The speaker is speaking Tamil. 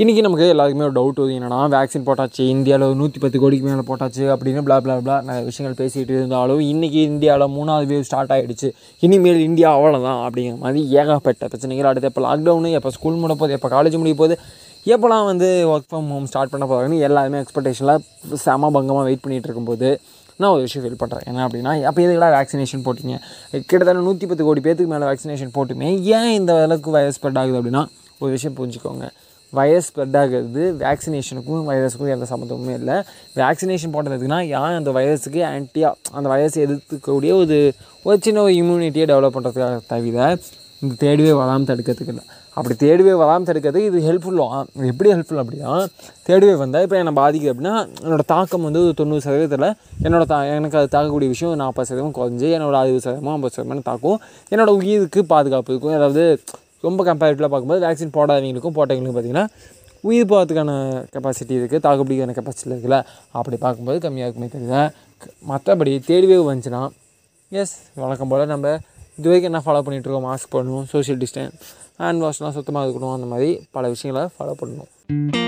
இன்றைக்கி நமக்கு எல்லாருக்குமே ஒரு டவுட் வருது. என்னன்னா வேக்சின் போட்டாச்சு இந்தியாவில் நூற்றி பத்து கோடிக்கு மேலே போட்டாச்சு அப்படின்னு ப்ளா ப்ளா ப்ளா நிறைய விஷயங்கள் பேசிகிட்டு இருந்தாலும் இன்றைக்கி இந்தியாவில் மூணாவது வேவ் ஸ்டார்ட் ஆகிடுச்சு இனிமேல் இந்தியா அவ்வளோதான் அப்படிங்கிற மாதிரி ஏகப்பட்ட பிரச்சனைகள். அடுத்து எப்போ லாக்டவுனு எப்போ ஸ்கூல் முடிய போகுது எப்போ காலேஜ் முடிய போகுது எப்போலாம் வந்து ஒர்க் ஃப்ரம் ஹோம் ஸ்டார்ட் பண்ண போகிறாங்கன்னு எல்லாருமே எக்ஸ்பெக்டேஷனில் செம பங்கமாக வெயிட் பண்ணிகிட்டு இருக்கும்போது நான் ஒரு விஷயம் ஃபீல் பண்ணுறேன் என்ன அப்படின்னா அப்போ எதுக்கடா வேக்சினேஷன் போட்டிங்க? கிட்டத்தட்ட நூற்றி பத்து கோடி பேத்துக்கு மேலே வேக்சினேஷன் போட்டுமே ஏன் இந்த அளவுக்கு வைரஸ் ஸ்ப்ரெட் ஆகுது அப்படின்னா ஒரு விஷயம் புரிஞ்சுக்கோங்க. வைரஸ் ஸ்ப்ரெட் ஆகுறது வேக்சினேஷனுக்கும் வைரஸுக்கும் எந்த சம்மந்தமுமே இல்லை. வேக்சினேஷன் போட்டதுக்குன்னா ஏன் அந்த வைரஸுக்கு ஆன்ட்டியாக அந்த வைரஸ் எதிர்த்துக்கூடிய ஒரு ஒரு சின்ன ஒரு இம்யூனிட்டியை டெவலப் பண்ணுறதுக்காக தவிர இந்த தேடுவே வராமல் தடுக்கிறதுக்கு இல்லை. அப்படி தேடுவே வராமல் தடுக்கிறதுக்கு இது ஹெல்ப்ஃபுல்லாக எப்படி ஹெல்ப்ஃபுல் அப்படின்னா தேடுவே வந்தால் இப்போ என்னை பாதிக்குது அப்படின்னா என்னோடய தாக்கம் வந்து ஒரு தொண்ணூறு சதவீதத்தில் என்னோட தா எனக்கு அது தாக்கக்கூடிய விஷயம் நாற்பது சதவீதம் குறைஞ்சி என்னோடய அறுபது சதவீதமோ ஐம்பது சதவீதம் தாக்கும். என்னோடய உயிருக்கு பாதுகாப்பு இருக்கும். அதாவது ரொம்ப கம்பேரிட்டிவாக பார்க்கும்போது வேக்சின் போடாதவங்களுக்கும் போட்டவங்களுக்கும் பார்த்திங்கன்னா உயிர் போகிறதுக்கான கெப்பாசிட்டி இருக்குது தாக்குப்பிடிக்கான கெப்பாசிட்டி இருக்குல்ல அப்படி பார்க்கும்போது கம்மியாக இருக்குமே தெரியுது. மற்றபடி தேடிவே வந்துச்சுன்னா எஸ் வழக்கம் போல் நம்ம இது வரைக்கும் என்ன ஃபாலோ பண்ணிகிட்ருக்கோம் மாஸ்க் பண்ணணும் சோஷியல் டிஸ்டன்ஸ் ஹேண்ட் வாஷ்லாம் சுத்தமாக இருக்கணும் அந்த மாதிரி பல விஷயங்களை ஃபாலோ பண்ணணும்.